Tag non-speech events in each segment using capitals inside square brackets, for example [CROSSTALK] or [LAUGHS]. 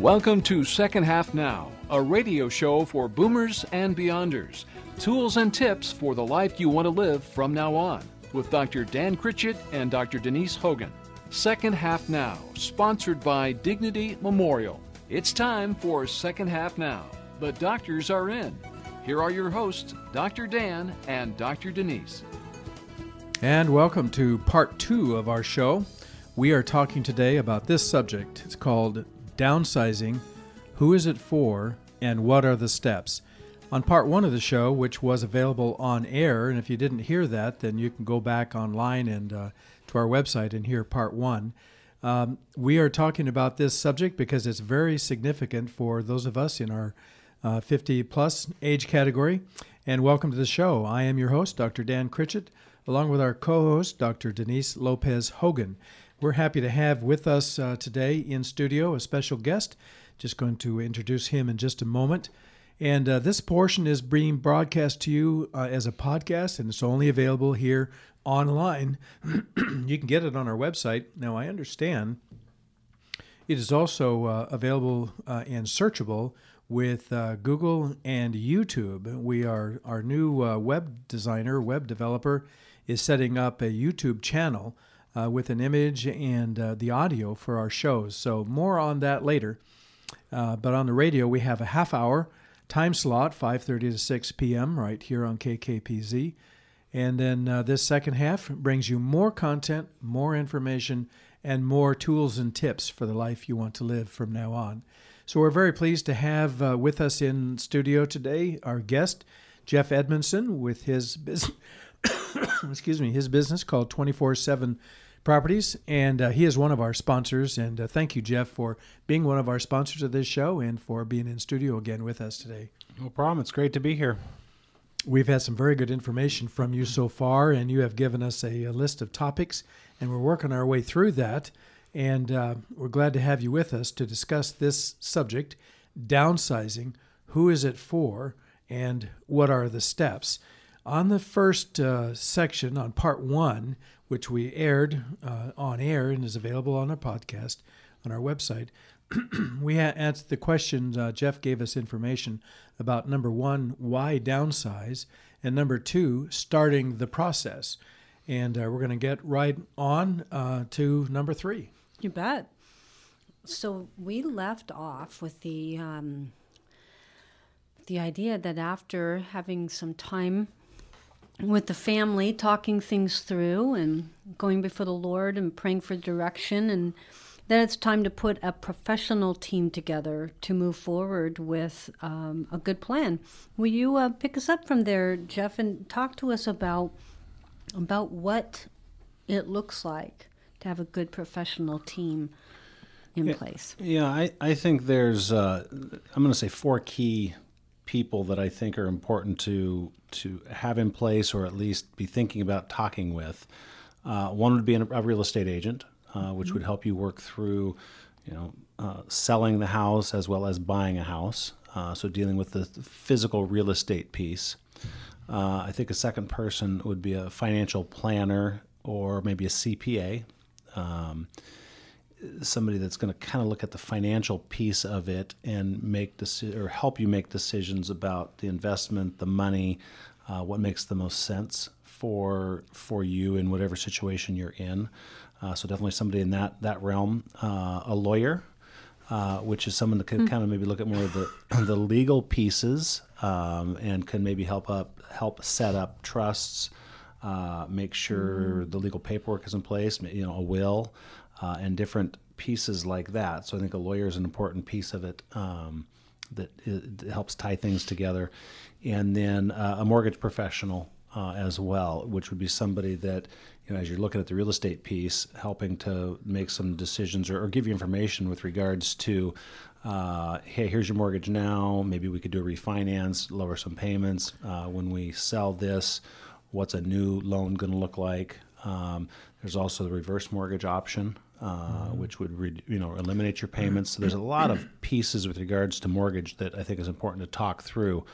Welcome to Second Half Now, a radio show for boomers and beyonders. Tools and tips for the life you want to live from now on, with Dr. Dan Critchett and Dr. Denise Hogan. Second Half Now, sponsored by Dignity Memorial. It's time for Second Half Now. The doctors are in. Here are your hosts, Dr. Dan and Dr. Denise. And welcome to part two of our show. We are talking today about this subject. It's called Downsizing Who is it for, and what are the steps? On part one of the show, which was available on air, and if you didn't hear that, then you can go back online and uh, to our website and hear part one. Um, we are talking about this subject because it's very significant for those of us in our uh, 50 plus age category. And welcome to the show. I am your host, Dr. Dan Critchett, along with our co host, Dr. Denise Lopez Hogan. We're happy to have with us uh, today in studio a special guest. Just going to introduce him in just a moment. And uh, this portion is being broadcast to you uh, as a podcast, and it's only available here online. [CLEARS THROAT] you can get it on our website. Now, I understand it is also uh, available uh, and searchable with uh, Google and YouTube. We are our new web designer, web developer, is setting up a YouTube channel uh, with an image and uh, the audio for our shows. So more on that later. Uh, but on the radio, we have a half hour time slot, 5:30 to 6 p.m. right here on KKPZ. And then uh, this second half brings you more content, more information, and more tools and tips for the life you want to live from now on. So we're very pleased to have uh, with us in studio today our guest, Jeff Edmondson, with his business. [COUGHS] excuse me, his business called 24 7 Properties. And uh, he is one of our sponsors. And uh, thank you, Jeff, for being one of our sponsors of this show and for being in studio again with us today. No problem. It's great to be here. We've had some very good information from you so far, and you have given us a, a list of topics, and we're working our way through that. And uh, we're glad to have you with us to discuss this subject downsizing. Who is it for, and what are the steps? On the first uh, section, on part one, which we aired uh, on air and is available on our podcast on our website, [CLEARS THROAT] we answered the question. Uh, Jeff gave us information about number one, why downsize, and number two, starting the process. And uh, we're going to get right on uh, to number three. You bet. So we left off with the um, the idea that after having some time with the family, talking things through and going before the Lord and praying for direction, and then it's time to put a professional team together to move forward with um, a good plan. Will you uh, pick us up from there, Jeff, and talk to us about about what it looks like to have a good professional team in yeah, place? Yeah, I, I think there's uh, I'm going to say four key people that I think are important to to have in place or at least be thinking about talking with. Uh, one would be a real estate agent, uh, which would help you work through, you know, uh, selling the house as well as buying a house. Uh, so dealing with the physical real estate piece. Uh, I think a second person would be a financial planner or maybe a CPA. Um, somebody that's going to kind of look at the financial piece of it and make deci- or help you make decisions about the investment, the money, uh, what makes the most sense for for you in whatever situation you're in. Uh, so definitely somebody in that that realm. Uh, a lawyer, uh, which is someone that can mm. kind of maybe look at more of the the legal pieces um, and can maybe help up help set up trusts. Uh, make sure mm. the legal paperwork is in place, you know, a will, uh, and different pieces like that. So I think a lawyer is an important piece of it um, that it helps tie things together. And then uh, a mortgage professional uh, as well, which would be somebody that, you know, as you're looking at the real estate piece, helping to make some decisions or, or give you information with regards to, uh, hey, here's your mortgage now. Maybe we could do a refinance, lower some payments. Uh, when we sell this, what's a new loan going to look like? Um, there's also the reverse mortgage option, uh, mm-hmm. which would re- you know eliminate your payments. So there's a lot of [CLEARS THROAT] pieces with regards to mortgage that I think is important to talk through.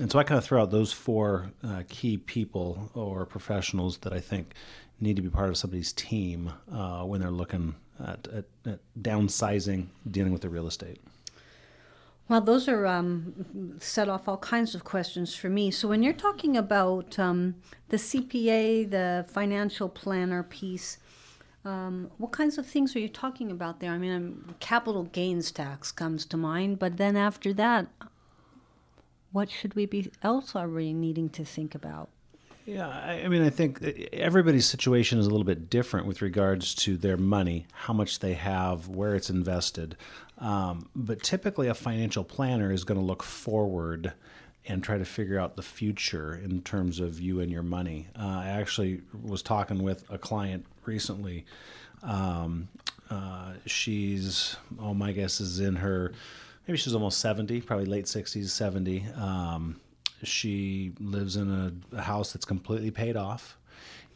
And so I kind of throw out those four uh, key people or professionals that I think need to be part of somebody's team uh, when they're looking at, at, at, downsizing, dealing with the real estate. Well, those are um, set off all kinds of questions for me. So, when you're talking about um, the CPA, the financial planner piece, um, what kinds of things are you talking about there? I mean, um, capital gains tax comes to mind, but then after that, what should we be else are we needing to think about? Yeah, I, I mean, I think everybody's situation is a little bit different with regards to their money, how much they have, where it's invested. Um, but typically, a financial planner is going to look forward and try to figure out the future in terms of you and your money. Uh, I actually was talking with a client recently. Um, uh, she's, oh, my guess is in her, maybe she's almost 70, probably late 60s, 70. Um, she lives in a, a, house that's completely paid off.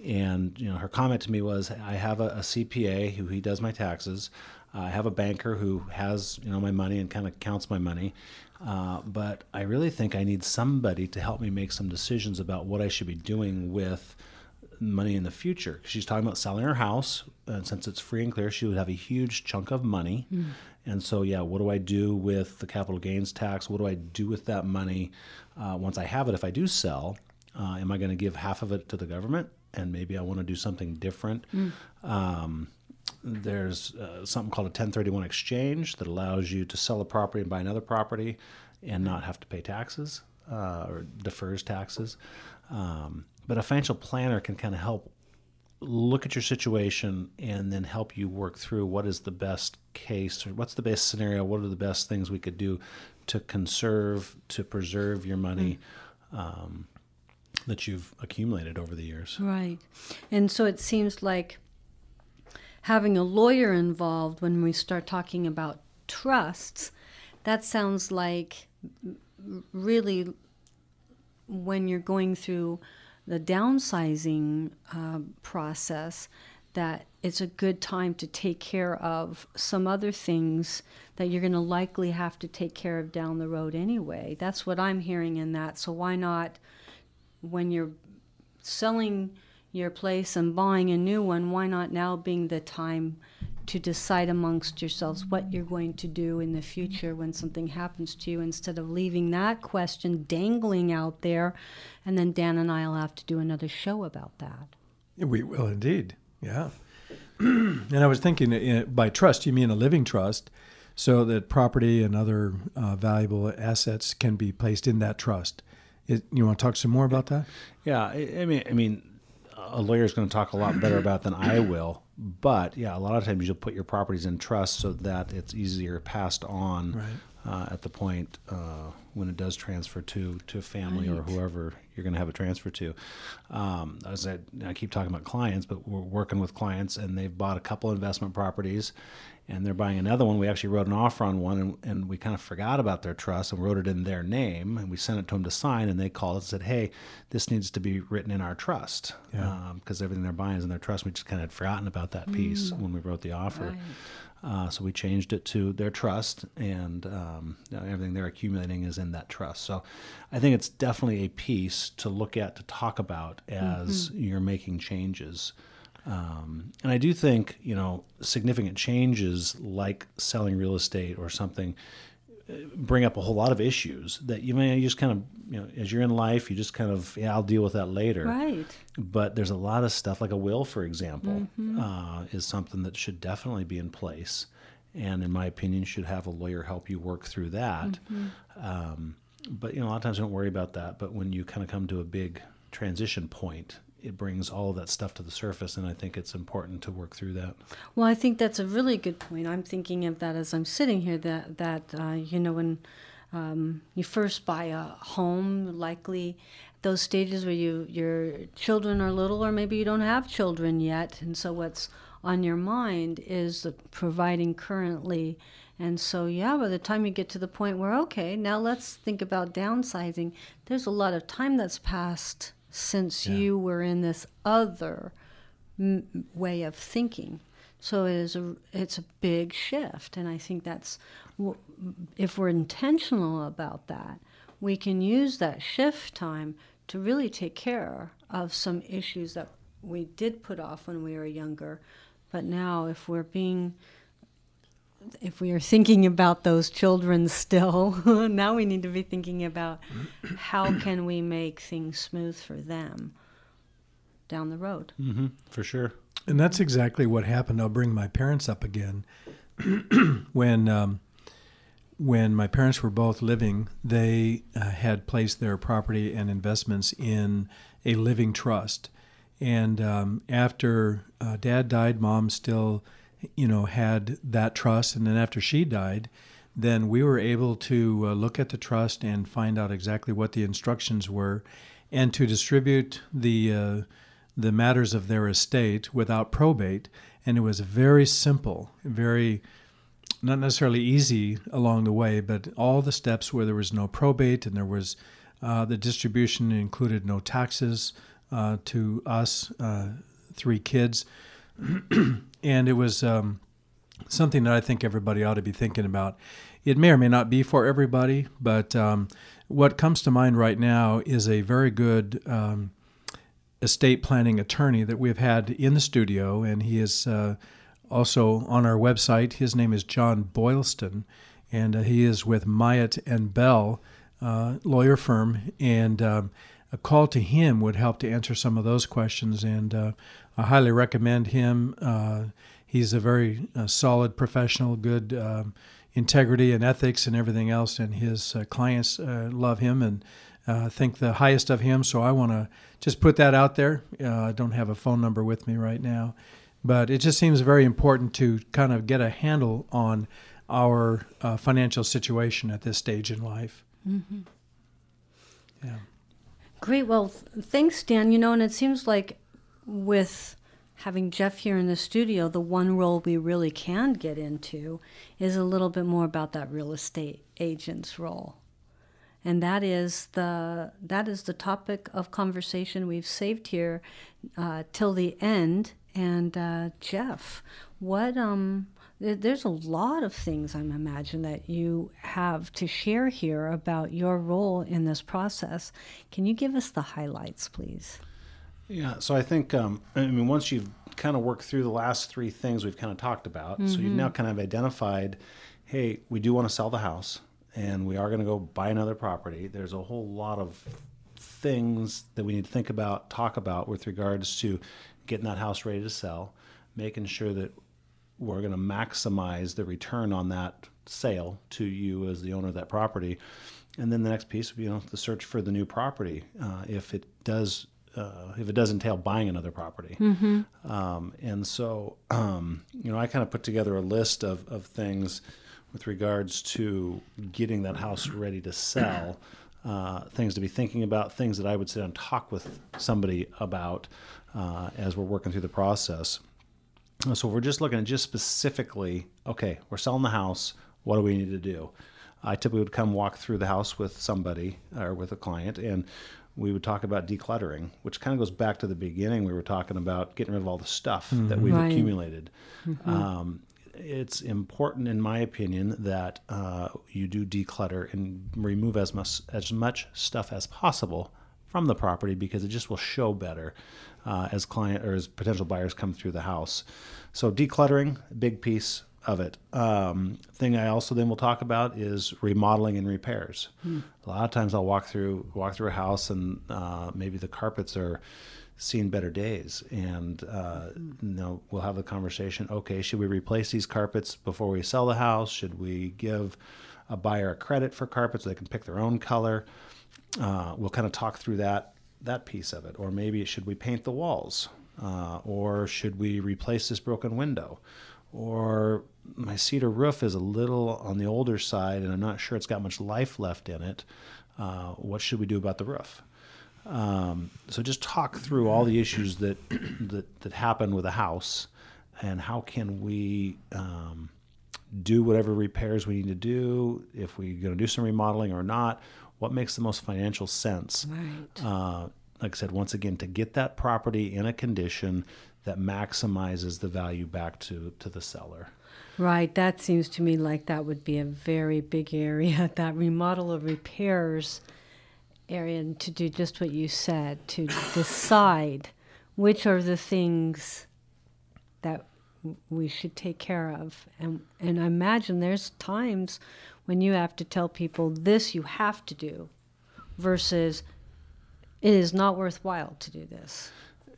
And you know, her comment to me was, "I have a, a CPA who he does my taxes. I have a banker who has you know my money and kind of counts my money. Uh, but I really think I need somebody to help me make some decisions about what I should be doing with money in the future. She's talking about selling her house, and since it's free and clear, she would have a huge chunk of money. Mm. And so, yeah, what do I do with the capital gains tax? What do I do with that money? uh, once I have it, if I do sell, uh, am I going to give half of it to the government? And maybe I want to do something different. Mm. Um, there's uh, something called a 1031 exchange that allows you to sell a property and buy another property and not have to pay taxes uh, or defers taxes. Um, but a financial planner can kind of help look at your situation and then help you work through what is the best case or what's the best scenario, what are the best things we could do to conserve, to preserve your money mm. um, that you've accumulated over the years. Right. And so it seems like having a lawyer involved when we start talking about trusts, that sounds like really when you're going through the downsizing uh, process that it's a good time to take care of some other things that you're going to likely have to take care of down the road anyway. That's what I'm hearing in that. So why not, when you're selling your place and buying a new one, why not now being the time to decide amongst yourselves what you're going to do in the future when something happens to you instead of leaving that question dangling out there and then Dan and I'll have to do another show about that. We will indeed. Yeah. [CLEARS THROAT] and I was thinking uh, by trust, you mean a living trust, so that property and other uh, valuable assets can be placed in that trust. It, you want to talk some more about that? Yeah, I mean, I mean, a lawyer is going to talk a lot better about than I [CLEARS THROAT] will. But yeah, a lot of times you'll put your properties in trust so that it's easier passed on right uh, at the point uh, when it does transfer to to family right. or whoever you're going to have it transfer to. Um, as I, I, keep talking about clients, but we're working with clients and they've bought a couple investment properties, and they're buying another one. We actually wrote an offer on one, and, and we kind of forgot about their trust and wrote it in their name, and we sent it to them to sign, and they called and said, "Hey, this needs to be written in our trust because yeah. um, everything they're buying is in their trust." We just kind of had forgotten about that piece mm. when we wrote the offer. Right. Uh, so we changed it to their trust, and um, everything they're accumulating is in that trust. So I think it's definitely a piece to look at, to talk about as mm-hmm. you're making changes. Um, and I do think, you know, significant changes like selling real estate or something bring up a whole lot of issues that you may just kind of you know as you're in life you just kind of yeah I'll deal with that later. Right. But there's a lot of stuff like a will for example mm-hmm. uh, is something that should definitely be in place. And in my opinion should have a lawyer help you work through that. Mm-hmm. um, but you know a lot of times I don't worry about that. But when you kind of come to a big transition point it brings all of that stuff to the surface, and I think it's important to work through that. Well, I think that's a really good point. I'm thinking of that as I'm sitting here. That that uh, you know when um, you first buy a home, likely those stages where you your children are little, or maybe you don't have children yet, and so what's on your mind is providing currently. And so, yeah, by the time you get to the point where, okay, now let's think about downsizing, there's a lot of time that's passed since yeah. you were in this other m- way of thinking. So it is a it's a big shift, and I think that's if we're intentional about that, we can use that shift time to really take care of some issues that we did put off when we were younger. But now, if we're being if we are thinking about those children still, [LAUGHS] now we need to be thinking about how can we make things smooth for them down the road. Mm-hmm, for sure. And that's exactly what happened. I'll bring my parents up again. [CLEARS THROAT] when um, when my parents were both living, they uh, had placed their property and investments in a living trust. And um, after uh, dad died, mom still, you know, had that trust. And then after she died, then we were able to uh, look at the trust and find out exactly what the instructions were, and to distribute the uh, the matters of their estate without probate. And it was very simple, very not necessarily easy along the way, but all the steps where there was no probate and there was uh, the distribution included no taxes uh, to us, uh, three kids. [CLEARS THROAT] and it was um, something that I think everybody ought to be thinking about. It may or may not be for everybody, but um, what comes to mind right now is a very good um, estate planning attorney that we've had in the studio, and he is uh, also on our website. His name is John Boylston, and uh, he is with Myatt and Bell uh, lawyer firm. And um, a call to him would help to answer some of those questions. And uh, I highly recommend him. Uh, he's a very uh, solid professional, good um, integrity and ethics and everything else. And his uh, clients love him and think the highest of him. So I want to just put that out there. I don't have a phone number with me right now. But it just seems very important to kind of get a handle on our uh, financial situation at this stage in life. Mm-hmm. Yeah. Great. Well, thanks, Dan. You know, and it seems like with having Jeff here in the studio, the one role we really can get into is a little bit more about that real estate agent's role. And that is the that is the topic of conversation we've saved here uh, till the end and uh, Jeff, what um, there's a lot of things I'm imagine that you have to share here about your role in this process. Can you give us the highlights, please? Yeah. So I think um, I mean once you've kind of worked through the last three things we've kind of talked about, mm-hmm. so you've now kind of identified, hey, we do want to sell the house and we are going to go buy another property. There's a whole lot of things that we need to think about, talk about with regards to getting that house ready to sell, making sure that we're going to maximize the return on that sale to you as the owner of that property. And then the next piece would be you know the search for the new property uh, if it does uh, if it does entail buying another property. Mm-hmm. Um, and so um, you know I kind of put together a list of, of things with regards to getting that house ready to sell. Uh, things to be thinking about, things that I would sit and talk with somebody about uh, as we're working through the process. So we're just looking at just specifically, okay, we're selling the house. What do we need to do? I typically would come walk through the house with somebody or with a client, and we would talk about decluttering, which kind of goes back to the beginning. We were talking about getting rid of all the stuff mm-hmm. that we've right. accumulated. Mm-hmm. Um, it's important, in my opinion, that uh, you do declutter and remove as much as much stuff as possible from the property because it just will show better uh, as client or as potential buyers come through the house. So decluttering, big piece of it. Um, thing I also then will talk about is remodeling and repairs. Hmm. A lot of times I'll walk through walk through a house and uh, maybe the carpets are seen better days, and uh, you know we'll have the conversation. Okay, should we replace these carpets before we sell the house? Should we give a buyer a credit for carpets so they can pick their own color? Uh, we'll kind of talk through that that piece of it, or maybe should we paint the walls, uh, or should we replace this broken window, or my cedar roof is a little on the older side, and I'm not sure it's got much life left in it. Uh, what should we do about the roof? Um, so just talk through all the issues that [CLEARS THROAT] that that happen with a house, and how can we um, do whatever repairs we need to do if we're going to do some remodeling or not what makes the most financial sense. Right. Uh, like I said, once again, to get that property in a condition that maximizes the value back to, to the seller. Right. That seems to me like that would be a very big area, [LAUGHS] that remodel or repairs area, and to do just what you said, to decide which are the things that we should take care of. And, and I imagine there's times when you have to tell people this you have to do versus it is not worthwhile to do this.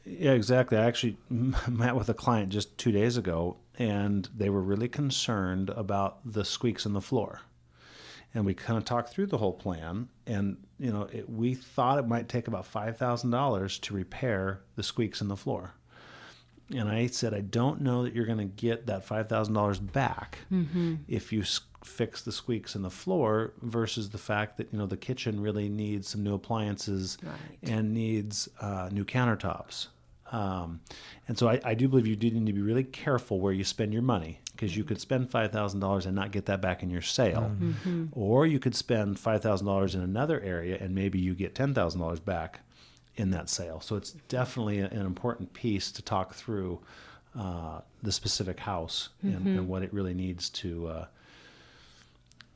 Yeah, exactly. I actually [LAUGHS] met with a client just two days ago, and they were really concerned about the squeaks in the floor. And we kind of talked through the whole plan, and you know, it, we thought it might take about five thousand dollars to repair the squeaks in the floor. And I said, I don't know that you're going to get that five thousand dollars back mm-hmm. if you fix the squeaks in the floor versus the fact that you know the kitchen really needs some new appliances right. and needs uh, new countertops um, and so I, I, do believe you do need to be really careful where you spend your money because you could spend five thousand dollars and not get that back in your sale, mm-hmm. or you could spend five thousand dollars in another area and maybe you get ten thousand dollars back in that sale. So it's definitely an important piece to talk through uh, the specific house mm-hmm. and, and, what it really needs to. Uh,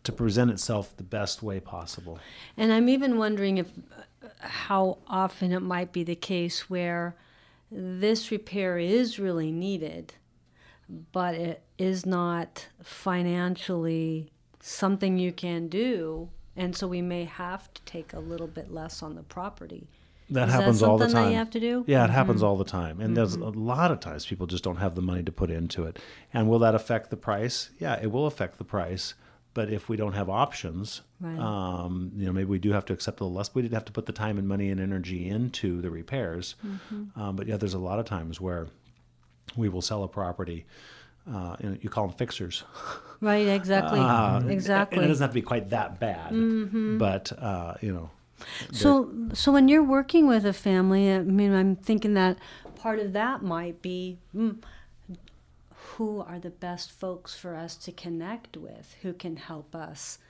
to present itself the best way possible. And I'm even wondering if how often it might be the case where this repair is really needed, but it is not financially something you can do. And so we may have to take a little bit less on the property. That is happens that all the time. You have to do? Yeah, it mm-hmm. happens all the time. And mm-hmm. there's a lot of times people just don't have the money to put into it. And will that affect the price? Yeah, it will affect the price. But if we don't have options, right. um, you know, maybe we do have to accept a little less. We did have to put the time and money and energy into the repairs. Mm-hmm. Um, but yeah, there's a lot of times where we will sell a property. Uh, you, know, you, call them fixers. [LAUGHS] Right. Exactly. Uh, exactly. And it doesn't have to be quite that bad, mm-hmm. but uh, you know. So, so when you're working with a family, I mean, I'm thinking that part of that might be. Mm, who are the best folks for us to connect with who can help us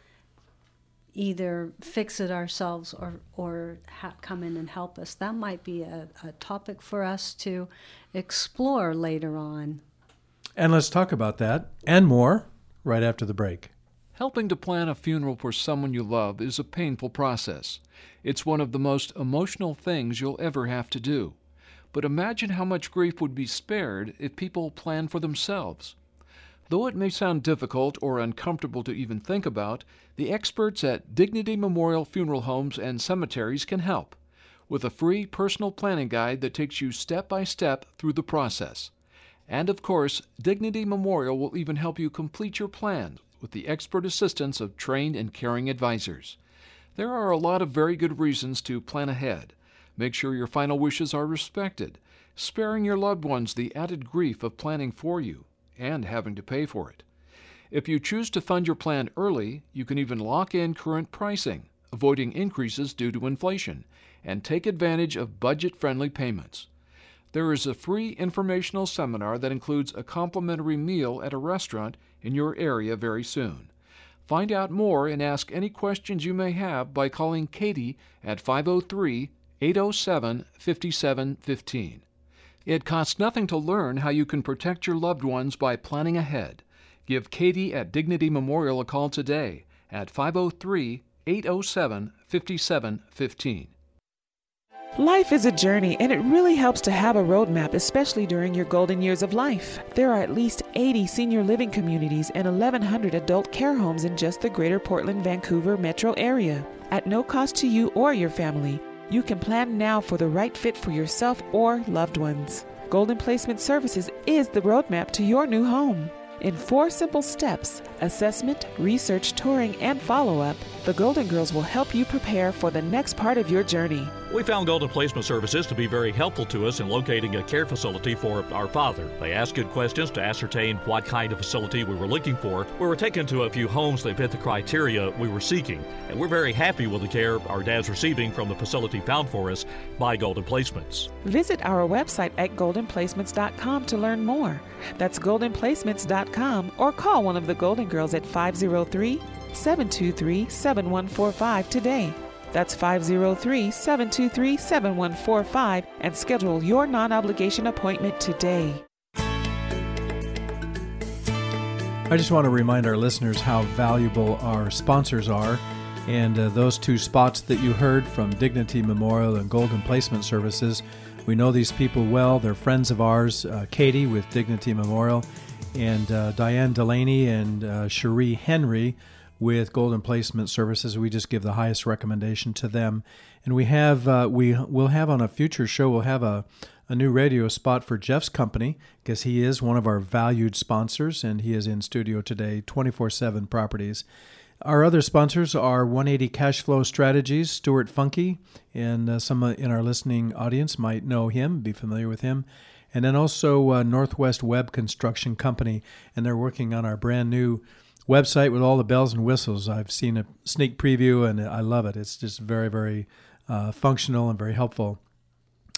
either fix it ourselves or, or ha- come in and help us. That might be a, a topic for us to explore later on. And let's talk about that and more right after the break. Helping to plan a funeral for someone you love is a painful process. It's one of the most emotional things you'll ever have to do. But imagine how much grief would be spared if people planned for themselves. Though it may sound difficult or uncomfortable to even think about, the experts at Dignity Memorial Funeral Homes and Cemeteries can help with a free personal planning guide that takes you step by step through the process. And of course, Dignity Memorial will even help you complete your plan with the expert assistance of trained and caring advisors. There are a lot of very good reasons to plan ahead. Make sure your final wishes are respected, sparing your loved ones the added grief of planning for you and having to pay for it. If you choose to fund your plan early, you can even lock in current pricing, avoiding increases due to inflation, and take advantage of budget friendly payments. There is a free informational seminar that includes a complimentary meal at a restaurant in your area very soon. Find out more and ask any questions you may have by calling Katie at 503 807 5715. It costs nothing to learn how you can protect your loved ones by planning ahead. Give Katie at Dignity Memorial a call today at 503 807 5715. Life is a journey, and it really helps to have a roadmap, especially during your golden years of life. There are at least 80 senior living communities and 1,100 adult care homes in just the greater Portland Vancouver metro area. At no cost to you or your family, you can plan now for the right fit for yourself or loved ones. Golden Placement Services is the roadmap to your new home. In four simple steps assessment, research, touring, and follow up the Golden Girls will help you prepare for the next part of your journey. We found Golden Placement Services to be very helpful to us in locating a care facility for our father. They asked good questions to ascertain what kind of facility we were looking for. We were taken to a few homes that fit the criteria we were seeking, and we're very happy with the care our dad's receiving from the facility found for us by Golden Placements. Visit our website at goldenplacements.com to learn more. That's goldenplacements.com or call one of the Golden Girls at 503 723 7145 today. That's 503 723 7145 and schedule your non obligation appointment today. I just want to remind our listeners how valuable our sponsors are. And uh, those two spots that you heard from Dignity Memorial and Golden Placement Services We know these people well. They're friends of ours. Uh, Katie with Dignity Memorial, and uh, Diane Delaney and uh, Cherie Henry with Golden Placement Services. We just give the highest recommendation to them. And we have uh, we will have on a future show. We'll have a a new radio spot for Jeff's company because he is one of our valued sponsors and he is in studio today 24 7 properties. Our other sponsors are 180 Cash Flow Strategies, Stuart Funky, and uh, some in our listening audience might know him, be familiar with him. And then also uh, Northwest Web Construction Company, and they're working on our brand new website with all the bells and whistles. I've seen a sneak preview and I love it. It's just very, very uh, functional and very helpful.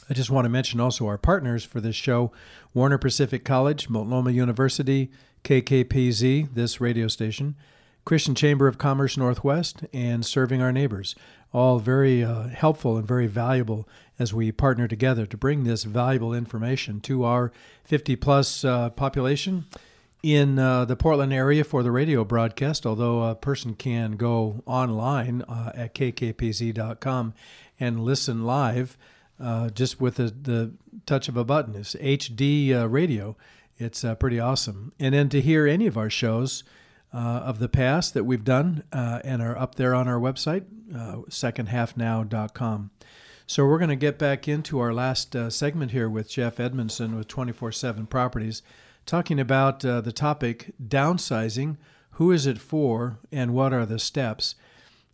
I just want to mention also our partners for this show Warner Pacific College, Multnomah University, KKPZ, this radio station, Christian Chamber of Commerce Northwest, and Serving Our Neighbors. All very uh, helpful and very valuable as we partner together to bring this valuable information to our 50 plus uh, population in uh, the Portland area for the radio broadcast, although a person can go online uh, at kkpz.com and listen live uh, just with the, touch of a button. It's HD uh, radio. It's uh, pretty awesome. And then to hear any of our shows uh, of the past that we've done and are up there on our website, secondhalfnow.com. So we're going to get back into our last segment here with Jeff Edmondson with 24 7 Properties, talking about the topic downsizing. Who is it for, and what are the steps?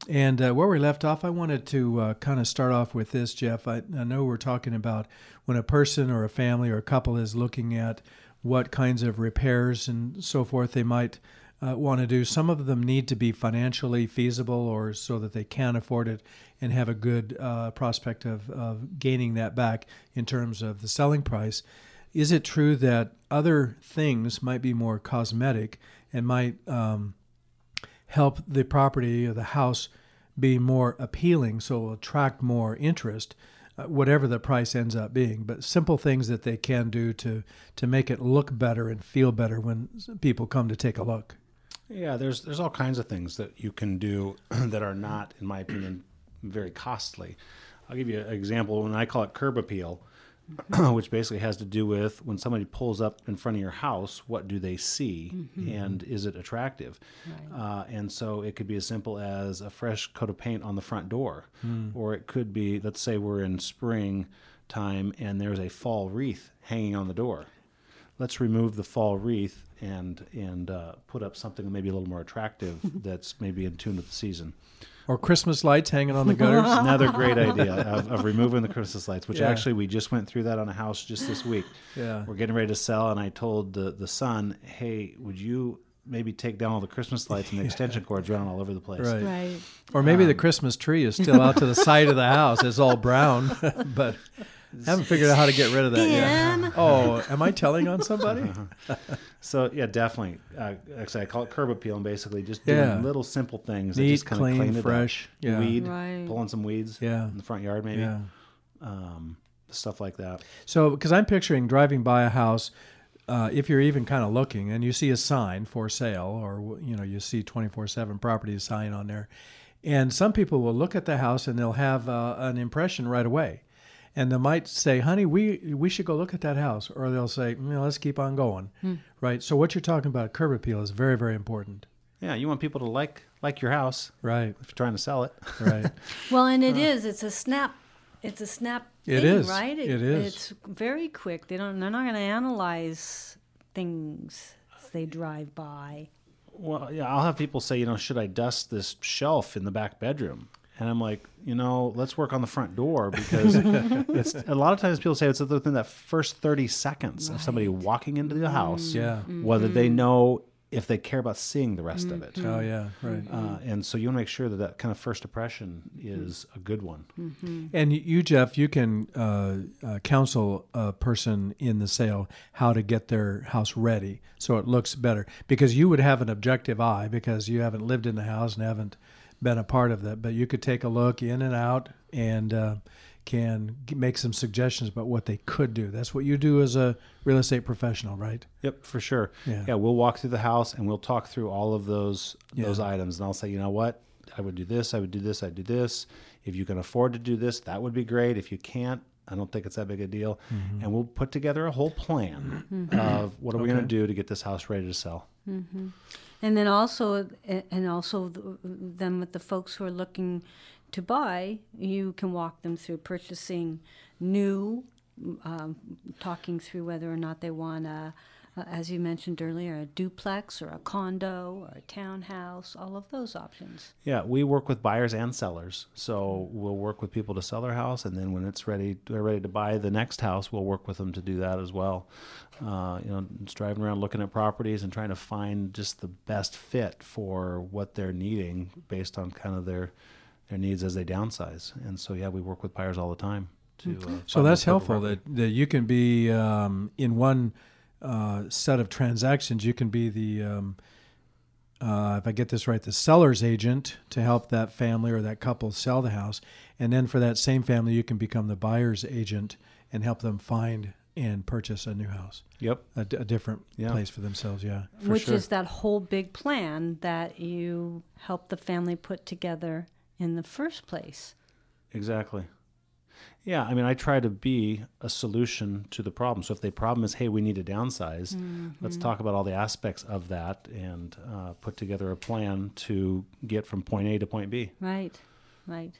And uh, where we left off, I wanted to uh, kind of start off with this, Jeff. I, I, know we're talking about when a person or a family or a couple is looking at what kinds of repairs and so forth they might uh, want to do. Some of them need to be financially feasible or so that they can afford it and have a good uh, prospect of, of gaining that back in terms of the selling price. Is it true that other things might be more cosmetic and might um, help the property or the house be more appealing so it'll attract more interest uh, whatever the price ends up being but simple things that they can do to to make it look better and feel better when people come to take a look? Yeah there's there's all kinds of things that you can do [CLEARS THROAT] that are not in my opinion very costly. I'll give you an example. When i call it curb appeal [CLEARS THROAT] which basically has to do with when somebody pulls up in front of your house, what do they see, mm-hmm. and is it attractive? Right. Uh, and so it could be as simple as a fresh coat of paint on the front door, mm. or it could be, let's say we're in spring time and there's a fall wreath hanging on the door. Let's remove the fall wreath and and uh, put up something maybe a little more attractive [LAUGHS] that's maybe in tune with the season or Christmas lights hanging on the gutters. [LAUGHS] Another great idea [LAUGHS] of, of, removing the Christmas lights, which yeah. actually we just went through that on a house just this week. [LAUGHS] Yeah, we're getting ready to sell, and I told the the son, "Hey, would you?" Maybe take down all the Christmas lights and the extension cords running all over the place. Right. right. Or maybe um, the Christmas tree is still out to the side of the house. It's all brown, but I haven't figured out how to get rid of that yet. Oh, am I telling on somebody? [LAUGHS] so yeah, definitely. Uh, actually, I call it curb appeal, and basically just doing yeah. little simple things Neat, that just kind of clean, fresh, yeah. weed, right. pulling some weeds, yeah. in the front yard, maybe, yeah. um, stuff like that. So, because I'm picturing driving by a house. Uh, if you're even kind of looking and you see a sign for sale or you know you see 24/7 properties sign on there and some people will look at the house and they'll have uh, an impression right away and they might say, "Honey, we we should go look at that house," or they'll say, "Let's keep on going." Hmm. Right. So what you're talking about, curb appeal, is very very important. Yeah, you want people to like like your house, right? If you're trying to sell it, right? [LAUGHS] well, and it uh, is. It's a snap. It's a snap. Thing, it is right. It, it is. It's very quick. They don't. They're not going to analyze things as they drive by. Well, yeah, I'll have people say, you know, should I dust this shelf in the back bedroom? And I'm like, you know, let's work on the front door because [LAUGHS] it's a lot of times people say it's within that first 30 seconds right. of somebody walking into the house, yeah. whether they mm-hmm. know if they care about seeing the rest mm-hmm. of it. Mm-hmm. Oh yeah, right. Uh, and so you want to make sure that that kind of first impression is a good one. Mm-hmm. And you, Jeff, you can uh, uh, counsel a person in the sale how to get their house ready so it looks better because you would have an objective eye because you haven't lived in the house and haven't been a part of that. But you could take a look in and out and uh, can make some suggestions about what they could do. That's what you do as a real estate professional, right? Yep, for sure. Yeah, yeah we'll walk through the house and we'll talk through all of those yeah. those items, and I'll say, you know what, I would do this, I would do this, I'd do this. If you can afford to do this, that would be great. If you can't, I don't think it's that big a deal. Mm-hmm. And we'll put together a whole plan mm-hmm. of what are we going to do to get this house ready to sell. Mm-hmm. And then also, and also, th- then with the folks who are looking to buy, you can walk them through purchasing new, um, talking through whether or not they want a, a, as you mentioned earlier, a duplex or a condo or a townhouse, all of those options. Yeah, we work with buyers and sellers. So we'll work with people to sell their house, and then when it's ready, they're ready to buy the next house. We'll work with them to do that as well. Uh, you know, just driving around looking at properties and trying to find just the best fit for what they're needing based on kind of their their needs as they downsize. And so, yeah, we work with buyers all the time. To, uh, So that's helpful that, that you can be um, in one uh, set of transactions. You can be the, um, uh, if I get this right, the seller's agent to help that family or that couple sell the house. And then for that same family, you can become the buyer's agent and help them find and purchase a new house, Yep. a, d- a different Yeah. place for themselves. Yeah. For Which sure. is that whole big plan that you help the family put together in the first place. Exactly. Yeah, I mean, I try to be a solution to the problem. So if the problem is, hey, we need to downsize, Mm-hmm. let's talk about all the aspects of that and uh, put together a plan to get from point A to point B. Right, right.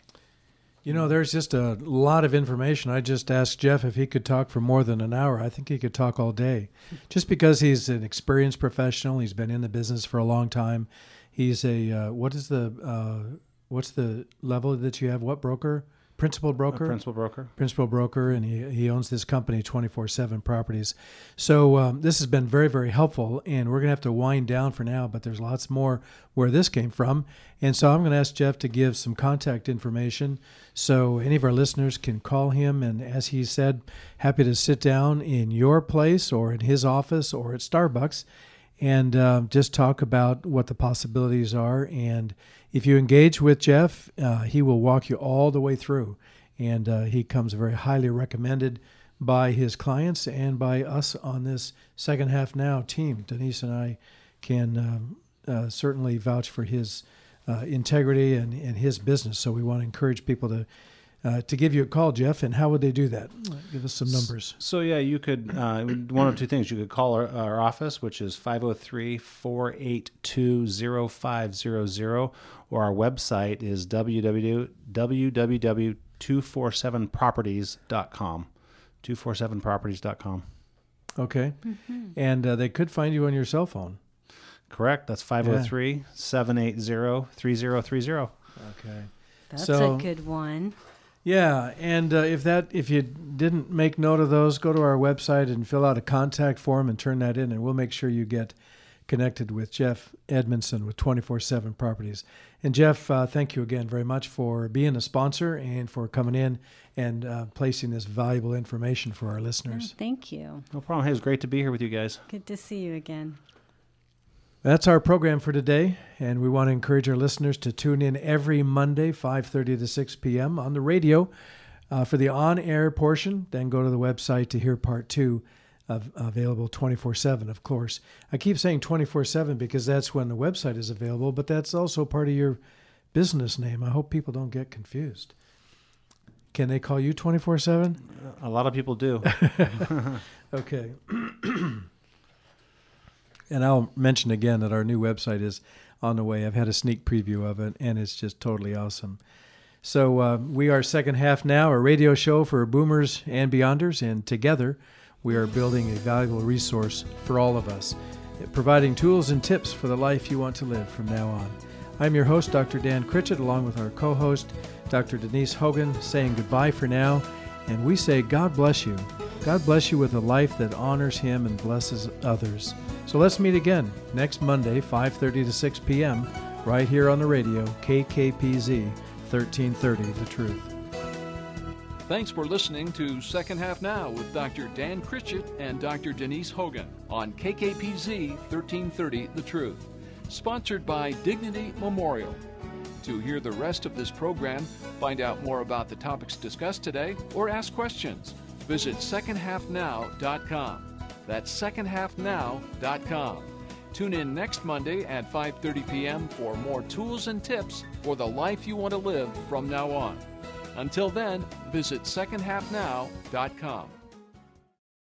You know, there's just a lot of information. I just asked Jeff if he could talk for more than an hour. I think he could talk all day. Just because he's an experienced professional, he's been in the business for a long time. He's a uh, what is the uh, what's the level that you have? What broker? Principal A broker. principal broker. principal broker, and he, he owns this company, 24 7 Properties. So, um, this has been very, very helpful, and we're going to have to wind down for now, but there's lots more where this came from. And so, I'm going to ask Jeff to give some contact information so any of our listeners can call him. And as he said, happy to sit down in your place or in his office or at Starbucks and uh, just talk about what the possibilities are. And if you engage with Jeff, uh, he will walk you all the way through. And uh, he comes very highly recommended by his clients and by us on this second half now team. Denise and I can um, uh, certainly vouch for his uh, integrity and, and his business. So we want to encourage people to. Uh, to give you a call, Jeff, and how would they do that? Give us some numbers. So yeah, you could uh, [CLEARS THROAT] one of two things. You could call our, our office, which is 503-482-0500, or our website is www.247properties.com. 247properties.com. Okay. And uh, they could find you on your cell phone. Correct. That's 503-780-3030. Okay. That's So- a good one. Yeah, and uh, if that if you didn't make note of those, go to our website and fill out a contact form and turn that in, and we'll make sure you get connected with Jeff Edmondson with 24/7 Properties. And Jeff, uh, thank you again very much for being a sponsor and for coming in and uh, placing this valuable information for our listeners. Thank you. No problem. Hey, it was great to be here with you guys. Good to see you again. That's our program for today, and we want to encourage our listeners to tune in every Monday, 5:30 to 6 p.m. on the radio uh, for the on-air portion. Then go to the website to hear part two, of, available 24/7. Of course, I keep saying 24/7 because that's when the website is available, but that's also part of your business name. I hope people don't get confused. Can they call you 24/7? A lot of people do. [LAUGHS] Okay. [CLEARS THROAT] and I'll mention again that our new website is on the way. I've had a sneak preview of it, and it's just totally awesome. So uh, we are second half now, a radio show for boomers and beyonders, and together we are building a valuable resource for all of us, providing tools and tips for the life you want to live from now on. I'm your host, Dr. Dan Critchett, along with our co-host, Dr. Denise Hogan, saying goodbye for now, and we say God bless you. God bless you with a life that honors Him and blesses others. So let's meet again next Monday, 5:30 to 6 p.m., right here on the radio, KKPZ 1330, The Truth. Thanks for listening to Second Half Now with Dr. Dan Critchett and Dr. Denise Hogan on KKPZ 1330 The Truth, sponsored by Dignity Memorial. To hear the rest of this program, find out more about the topics discussed today, or ask questions, visit secondhalfnow.com. That's secondhalfnow.com. Tune in next Monday at 5:30 p.m. for more tools and tips for the life you want to live from now on. Until then, visit secondhalfnow.com.